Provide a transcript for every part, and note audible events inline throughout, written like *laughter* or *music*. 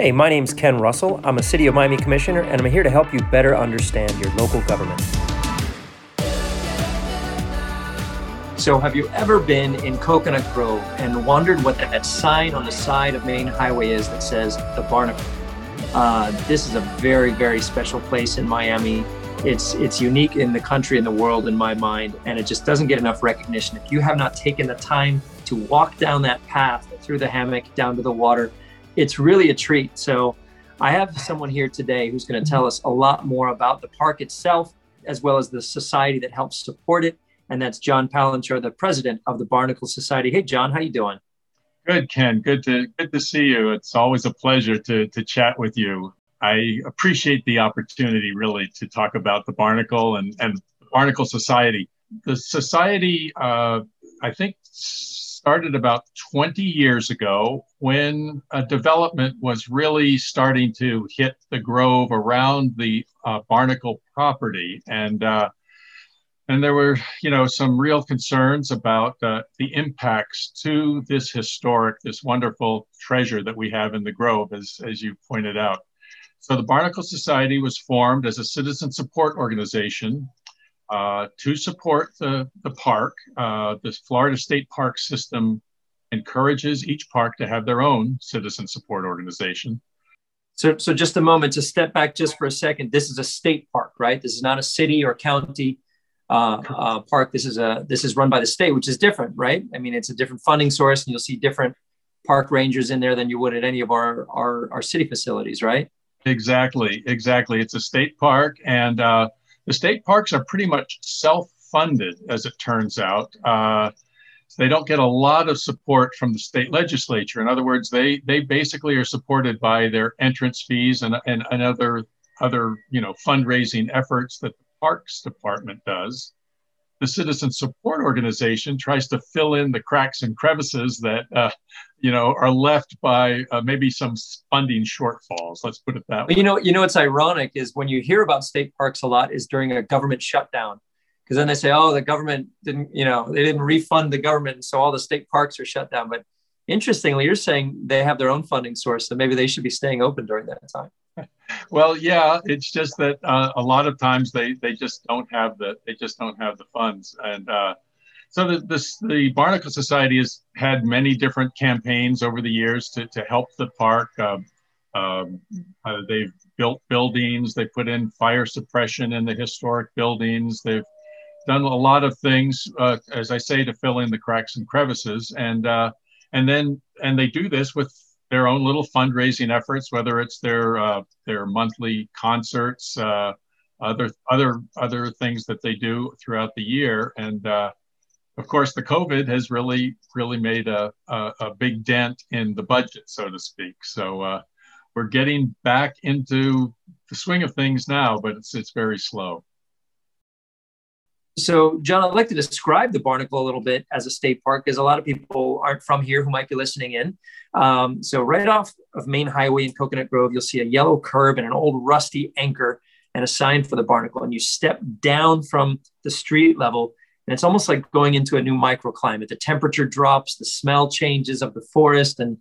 Hey, my name's Ken Russell. I'm a City of Miami Commissioner, and I'm here to help you better understand your local government. So, have you ever been in Coconut Grove and wondered what that sign on the side of Main Highway is that says the Barnacle? Uh, this is a very, very special place in Miami. It's it's unique in the country and the world in my mind, and it just doesn't get enough recognition. If you have not taken the time to walk down that path through the hammock down to the water, it's really a treat. So I have someone here today who's going to tell us a lot more about the park itself, as well as the society that helps support it. And that's John Palancher, the president of the Barnacle Society. Hey, John, how you doing? Good, Ken. Good to good to see you. It's always a pleasure to to chat with you. I appreciate the opportunity, really, to talk about the Barnacle and and Barnacle Society. The society, uh, I think, started about 20 years ago when a development was really starting to hit the grove around the uh, Barnacle property. And, uh, and there were, you know, some real concerns about uh, the impacts to this historic, this wonderful treasure that we have in the Grove, as, as you pointed out. So the Barnacle Society was formed as a citizen support organization uh, to support the, the park. Uh, the Florida State Park System encourages each park to have their own citizen support organization. So, so just a moment to step back just for a second. This is a state park, right? This is not a city or county uh, uh, park. This is a this is run by the state, which is different, right? I mean, it's a different funding source, and you'll see different park rangers in there than you would at any of our our, our city facilities, right? Exactly, exactly. It's a state park, and uh, the state parks are pretty much self-funded, as it turns out. Uh, they don't get a lot of support from the state legislature. In other words, they they basically are supported by their entrance fees and, and, and other other you know fundraising efforts that the Parks Department does. The citizen support organization tries to fill in the cracks and crevices that uh, you know are left by uh, maybe some funding shortfalls. Let's put it that way. You know, you know what's ironic is when you hear about state parks a lot is during a government shutdown because then they say, oh, the government didn't, you know, they didn't refund the government, so all the state parks are shut down. But interestingly, you're saying they have their own funding source, so maybe they should be staying open during that time. Well, yeah, it's just that uh, a lot of times they they just don't have the they just don't have the funds, and uh, so the this the Barnacle Society has had many different campaigns over the years to to help the park. Um, um, uh, they've built buildings, they put in fire suppression in the historic buildings, they've done a lot of things, uh, as I say, to fill in the cracks and crevices, and uh, and then and they do this with their own little fundraising efforts, whether it's their uh, their monthly concerts, uh, other other other things that they do throughout the year, and uh, of course, the COVID has really really made a, a, a big dent in the budget, so to speak. So uh, we're getting back into the swing of things now, but it's it's very slow. So, John, I'd like to describe the Barnacle a little bit as a state park because a lot of people aren't from here who might be listening in. Um, so, right off of Main Highway in Coconut Grove, you'll see a yellow curb and an old rusty anchor and a sign for the Barnacle. And you step down from the street level, and it's almost like going into a new microclimate. The temperature drops, the smell changes of the forest, and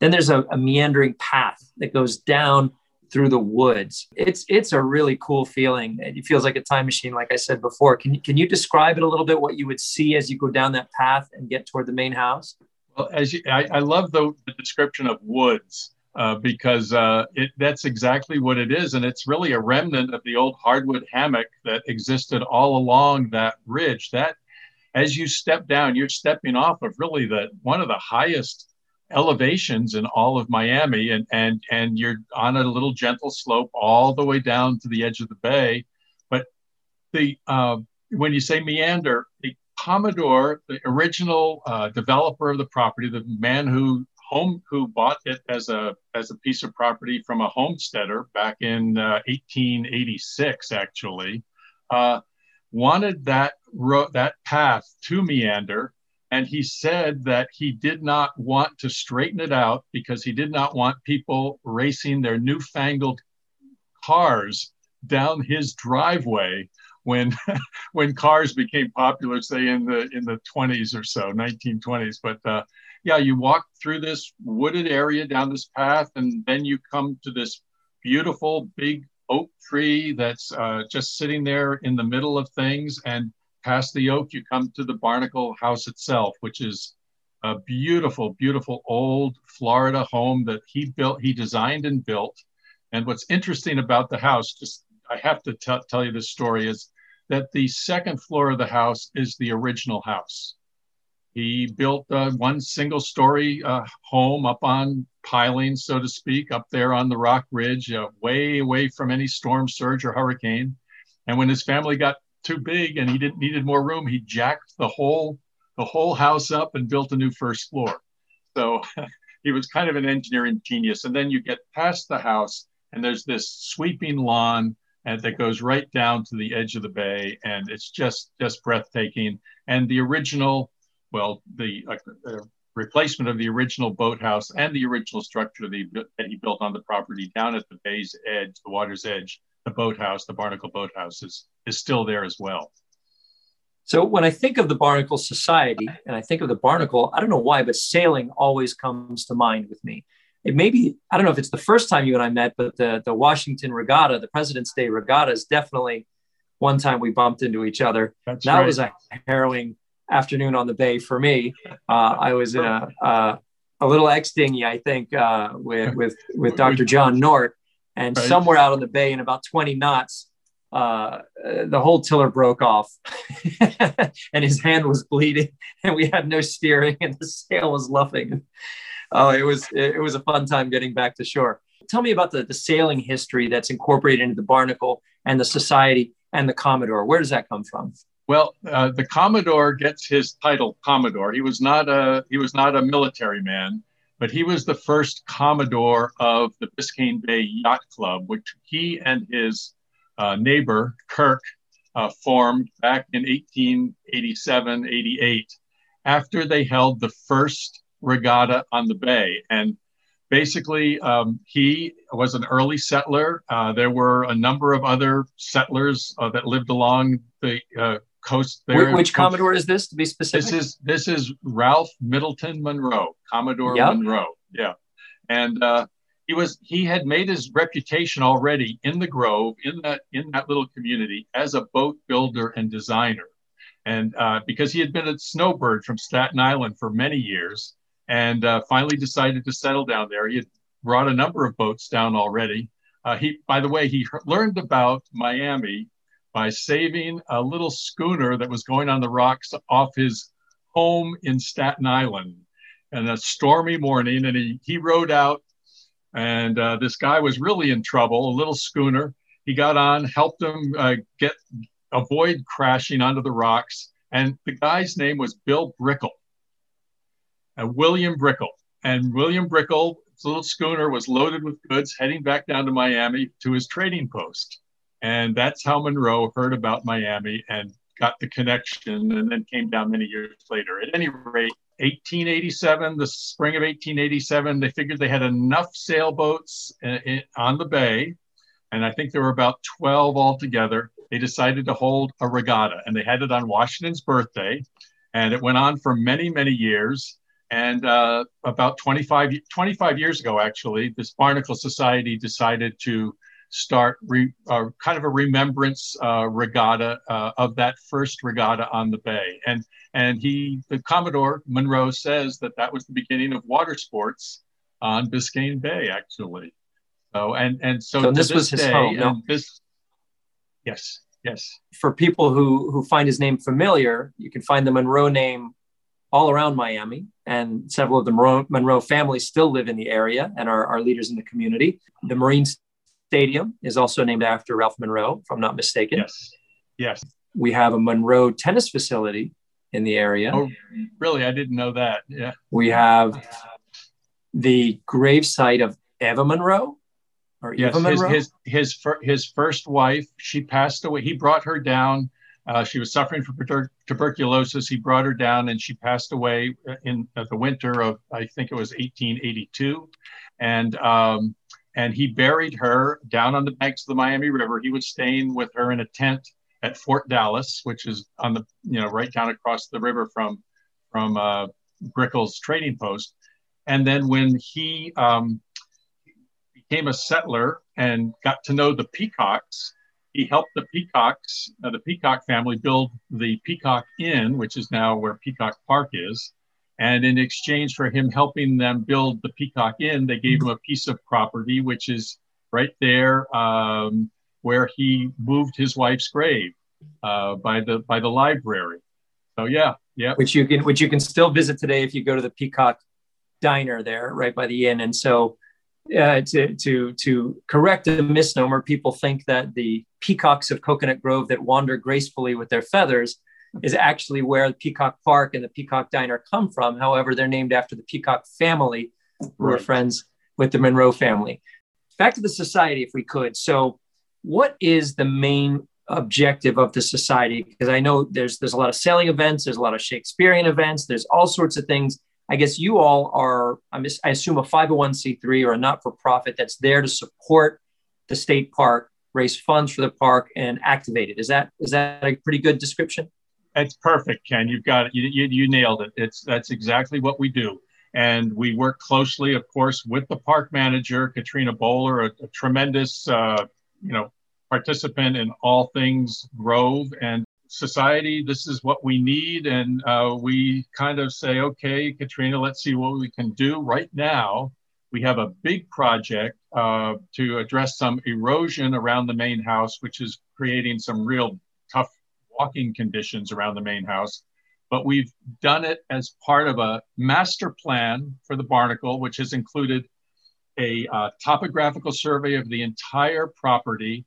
then there's a, a meandering path that goes down through the woods. It's it's a really cool feeling. It feels like a time machine, like I said before. Can you can you describe it a little bit? What you would see as you go down that path and get toward the main house? Well, as you, I, I love the, the description of woods uh, because uh, it, that's exactly what it is, and it's really a remnant of the old hardwood hammock that existed all along that ridge. That, as you step down, you're stepping off of really the one of the highest elevations in all of Miami, and and and you're on a little gentle slope all the way down to the edge of the bay. But the uh, when you say meander, the Commodore, the original uh, developer of the property, the man who home who bought it as a as a piece of property from a homesteader back in uh, 1886, actually, uh, wanted that ro- that path to meander and he said that he did not want to straighten it out because he did not want people racing their newfangled cars down his driveway when *laughs* when cars became popular say in the in the 20s or so 1920s but uh, yeah, you walk through this wooded area down this path, and then you come to this beautiful big oak tree that's uh, just sitting there in the middle of things. And past the oak, you come to the Barnacle house itself, which is a beautiful, beautiful old Florida home that he built, he designed and built. And what's interesting about the house, just I have to t- tell you this story, is that the second floor of the house is the original house. He built uh, one single story uh, home up on pilings, so to speak, up there on the rock ridge, uh, way away from any storm surge or hurricane. And when his family got too big and he didn't needed more room, he jacked the whole the whole house up and built a new first floor. So *laughs* he was kind of an engineering genius. And then you get past the house, and there's this sweeping lawn and that goes right down to the edge of the bay, and it's just just breathtaking. And the original well, the uh, replacement of the original boathouse and the original structure that he, that he built on the property down at the bay's edge, the water's edge, the boathouse, the Barnacle Boathouse is, is still there as well. So when I think of the Barnacle Society and I think of the Barnacle, I don't know why, but sailing always comes to mind with me. It may be, I don't know if it's the first time you and I met, but the, the Washington Regatta, the President's Day Regatta is definitely one time we bumped into each other. That's that right. was a harrowing afternoon on the bay for me. Uh, I was in a, a, a little X dinghy, I think, uh, with with with *laughs* Dr. John Nort, and right. somewhere out on the bay in about 20 knots, uh, the whole tiller broke off, *laughs* and his hand was bleeding, *laughs* and we had no steering, and the sail was luffing. Oh, it was it was a fun time getting back to shore. Tell me about the, the sailing history that's incorporated into the Barnacle and the Society and the Commodore. Where does that come from? Well, uh, the Commodore gets his title Commodore. He was not a he was not a military man, but he was the first Commodore of the Biscayne Bay Yacht Club, which he and his neighbor Kirk uh, formed back in 1887, 88, after they held the first regatta on the bay. And basically, um, he was an early settler. Uh, there were a number of other settlers uh, that lived along the uh, coast there. Which Commodore is this to be specific? This is this is Ralph Middleton Munroe, Commodore yep. Munroe. Yeah, and uh, he was he had made his reputation already in the Grove in that in that little community as a boat builder and designer, and uh, because he had been a snowbird from Staten Island for many years, and uh, finally decided to settle down there. He had brought a number of boats down already. Uh, he, by the way, he learned about Miami by saving a little schooner that was going on the rocks off his home in Staten Island. And a stormy morning, and he, he rowed out, and uh, this guy was really in trouble, a little schooner. He got on, helped him uh, get avoid crashing onto the rocks. And the guy's name was Bill Brickell, uh, William Brickell. And William Brickell, little schooner, was loaded with goods heading back down to Miami to his trading post. And that's how Munroe heard about Miami and got the connection and then came down many years later. At any rate, 1887, the spring of 1887, they figured they had enough sailboats in, on the bay. And I think there were about 12 altogether. They decided to hold a regatta and they had it on Washington's birthday. And it went on for many, many years. And uh, about 25, 25 years ago, actually, this Barnacle Society decided to start re, uh, kind of a remembrance uh, regatta uh, of that first regatta on the bay. And and he, the Commodore Munroe, says that that was the beginning of water sports on Biscayne Bay, actually. So and and so, so this, this, was his day, home. No? This, yes, yes. For people who who find his name familiar, you can find the Munroe name all around Miami, and several of the Munroe, Munroe families still live in the area and are, are leaders in the community. The Marines Stadium is also named after Ralph Munroe, if I'm not mistaken. Yes. Yes. We have a Munroe tennis facility in the area. Oh, really? I didn't know that. Yeah. We have the gravesite of Eva Munroe. Or yes, Eva Munroe? His, his, his, his first wife, she passed away. He brought her down. Uh, she was suffering from tuberculosis. He brought her down and she passed away in uh, the winter of, I think it was 1882. And um, and he buried her down on the banks of the Miami River. He was staying with her in a tent at Fort Dallas, which is on the you know right down across the river from from uh, Brickell's trading post. And then when he um, became a settler and got to know the Peacocks, he helped the Peacocks, uh, the Peacock family, build the Peacock Inn, which is now where Peacock Park is. And in exchange for him helping them build the Peacock Inn, they gave him a piece of property, which is right there um, where he moved his wife's grave uh, by the by the library. So yeah, yeah. Which you can which you can still visit today if you go to the Peacock Diner there, right by the inn. And so uh, to to to correct a misnomer, people think that the peacocks of Coconut Grove that wander gracefully with their feathers is actually where the Peacock Park and the Peacock Diner come from. However, they're named after the Peacock family, who right. are friends with the Munroe family. Back to the society, if we could. So, what is the main objective of the society? Because I know there's there's a lot of sailing events, there's a lot of Shakespearean events, there's all sorts of things. I guess you all are, I assume, a 501c3 or a not for profit that's there to support the state park, raise funds for the park, and activate it. Is that is that a pretty good description? It's perfect, Ken. You've got it. You, you, you nailed it. It's that's exactly what we do. And we work closely, of course, with the park manager, Katrina Bowler, a, a tremendous, uh, you know, participant in all things Grove and society. This is what we need. And uh, we kind of say, okay, Katrina, let's see what we can do right now. We have a big project uh, to address some erosion around the main house, which is creating some real walking conditions around the main house. But we've done it as part of a master plan for the barnacle, which has included a uh, topographical survey of the entire property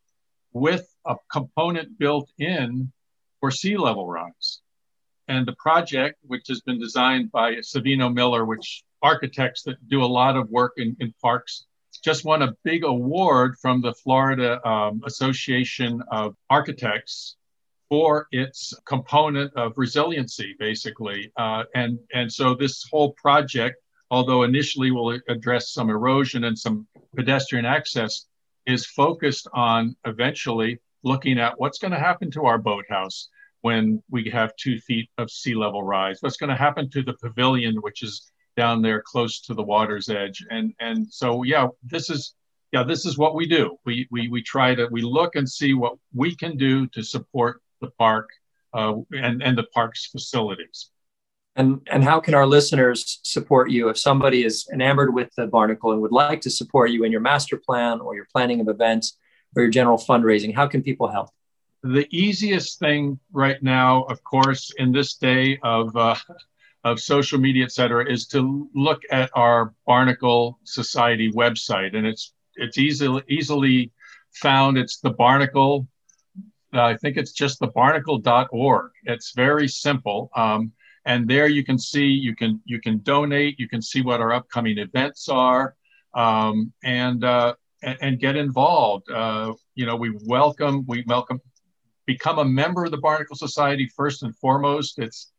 with a component built in for sea level rise. And the project, which has been designed by Savino Miller, which architects that do a lot of work in, in parks, just won a big award from the Florida um, Association of Architects for its component of resiliency, basically. Uh, and, and so this whole project, although initially will address some erosion and some pedestrian access, is focused on eventually looking at what's going to happen to our boathouse when we have two feet of sea level rise, what's going to happen to the pavilion, which is down there close to the water's edge. And, and so, yeah, this is yeah, this is what we do. We, we, we try to, we look and see what we can do to support the park uh, and, and the park's facilities. And, and how can our listeners support you if somebody is enamored with the Barnacle and would like to support you in your master plan or your planning of events or your general fundraising? How can people help? The easiest thing right now, of course, in this day of, uh, of social media, et cetera, is to look at our Barnacle Society website. And it's, it's easily, easily found. It's the Barnacle I think it's just the barnacle.org. It's very simple. Um, and there you can see, you can, you can donate, you can see what our upcoming events are um, and, uh, and, and, get involved. Uh, you know, we welcome, we welcome, become a member of the Barnacle Society first and foremost. It's,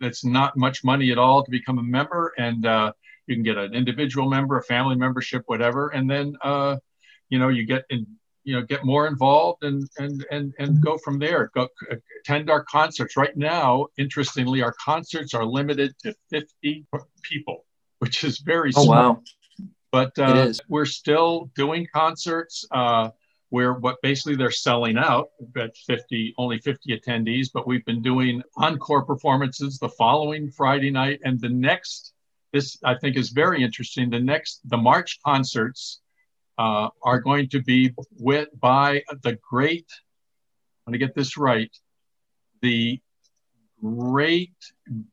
it's not much money at all to become a member and uh, you can get an individual member, a family membership, whatever. And then, uh, you know, you get in, you know get more involved and and and and go from there. Go attend our concerts. Right now interestingly our concerts are limited to 50 people which is very oh, small. Wow. but uh, we're still doing concerts uh, where what basically they're selling out at 50 only 50 attendees but we've been doing encore performances the following friday night. And the next this i think is very interesting. The next the march concerts uh, are going to be with by the great, I'm going to get this right, the great,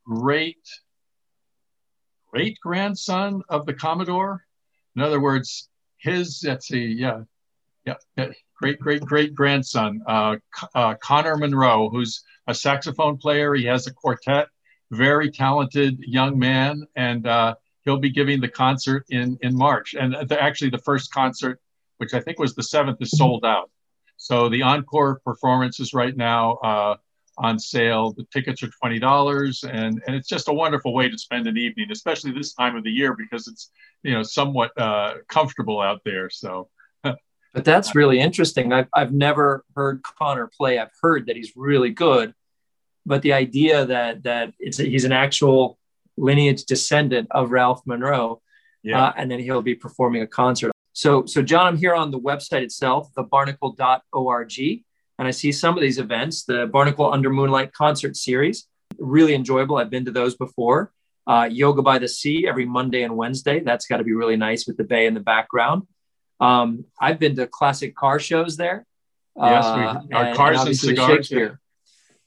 great, great grandson of the Commodore. In other words, his, let's see, yeah, yeah, great, great, great grandson, uh, uh, Connor Munroe, who's a saxophone player. He has a quartet, very talented young man. And uh, he'll be giving the concert in in March, and the, actually the first concert, which I think was the seventh, is sold out. So the encore performance is right now uh, on sale. The tickets are twenty dollars, and and it's just a wonderful way to spend an evening, especially this time of the year because it's you know somewhat uh, comfortable out there. So. *laughs* But that's really interesting. I've, I've never heard Connor play. I've heard that he's really good, but the idea that that it's he's an actual lineage descendant of Ralph Munroe. Yeah. Uh, and then he'll be performing a concert. So, so John, I'm here on the website itself, thebarnacle.org, and I see some of these events, the Barnacle Under Moonlight concert series, really enjoyable. I've been to those before. Uh, Yoga by the Sea every Monday and Wednesday. That's got to be really nice with the bay in the background. Um, I've been to classic car shows there. Yes, uh, our cars and, and cigars.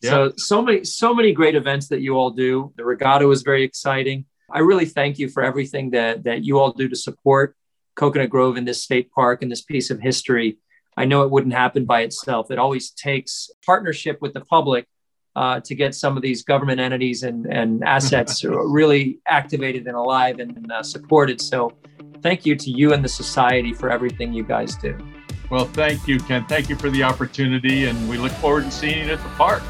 Yeah. So so many so many great events that you all do. The regatta was very exciting. I really thank you for everything that that you all do to support Coconut Grove in this state park and this piece of history. I know it wouldn't happen by itself. It always takes partnership with the public uh, to get some of these government entities and, and *laughs* assets really activated and alive and uh, supported. So, thank you to you and the society for everything you guys do. Well, thank you, Ken. Thank you for the opportunity, and we look forward to seeing you at the park.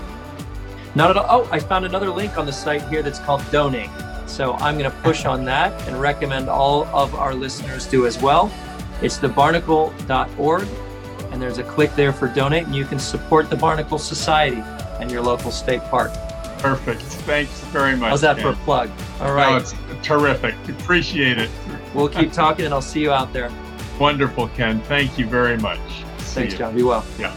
Not at all. Oh, I found another link on the site here that's called Donate. So I'm going to push on that and recommend all of our listeners do as well. It's thebarnacle.org, and there's a click there for donate, and you can support the Barnacle Society and your local state park. Perfect. Thanks very much. How's that for a plug? All right. No, it's terrific. Appreciate it. We'll keep talking, and I'll see you out there. Wonderful, Ken. Thank you very much. Thanks, John. Be well. Yeah.